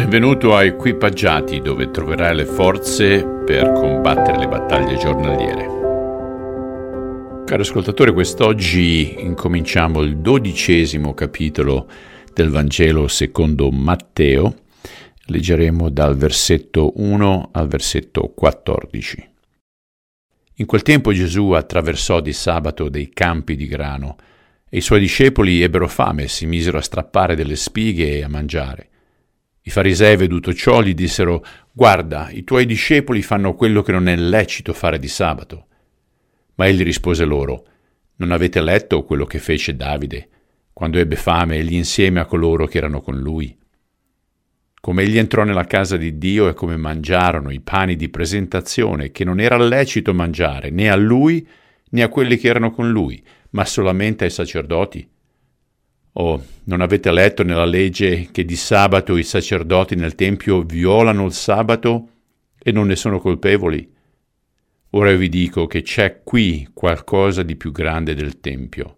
Benvenuto a Equipaggiati dove troverai le forze per combattere le battaglie giornaliere. Caro ascoltatore, quest'oggi incominciamo il dodicesimo capitolo del Vangelo secondo Matteo. Leggeremo dal versetto 1 al versetto 14. In quel tempo Gesù attraversò di sabato dei campi di grano e i suoi discepoli ebbero fame e si misero a strappare delle spighe e a mangiare. I farisei, veduto ciò, gli dissero, Guarda, i tuoi discepoli fanno quello che non è lecito fare di sabato. Ma egli rispose loro, Non avete letto quello che fece Davide, quando ebbe fame egli insieme a coloro che erano con lui? Come egli entrò nella casa di Dio e come mangiarono i pani di presentazione, che non era lecito mangiare né a lui né a quelli che erano con lui, ma solamente ai sacerdoti? O non avete letto nella legge che di sabato i sacerdoti nel Tempio violano il sabato e non ne sono colpevoli? Ora vi dico che c'è qui qualcosa di più grande del Tempio.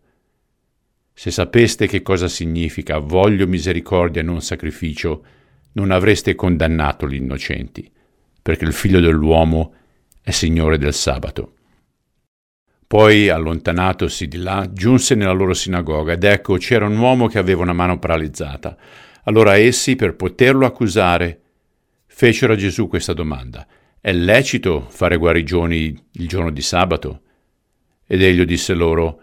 Se sapeste che cosa significa voglio misericordia e non sacrificio, non avreste condannato gli innocenti, perché il figlio dell'uomo è Signore del sabato. Poi, allontanatosi di là, giunse nella loro sinagoga ed ecco c'era un uomo che aveva una mano paralizzata. Allora essi, per poterlo accusare, fecero a Gesù questa domanda. È lecito fare guarigioni il giorno di sabato? Ed egli disse loro,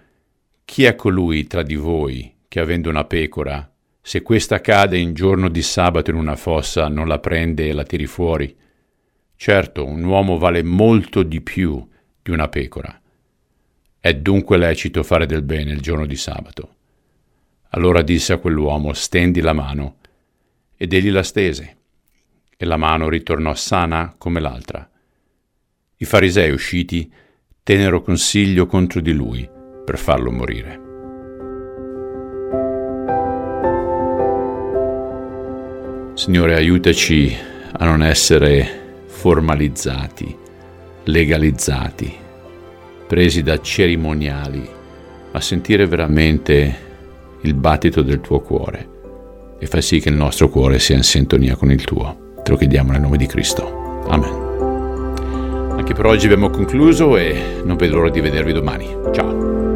Chi è colui tra di voi che avendo una pecora, se questa cade in giorno di sabato in una fossa, non la prende e la tiri fuori? Certo, un uomo vale molto di più di una pecora. È dunque lecito fare del bene il giorno di sabato. Allora disse a quell'uomo, stendi la mano. Ed egli la stese, e la mano ritornò sana come l'altra. I farisei usciti tennero consiglio contro di lui per farlo morire. Signore, aiutaci a non essere formalizzati, legalizzati presi da cerimoniali, ma sentire veramente il battito del tuo cuore e fai sì che il nostro cuore sia in sintonia con il tuo. Te lo chiediamo nel nome di Cristo. Amen. Anche per oggi abbiamo concluso e non vedo l'ora di vedervi domani. Ciao.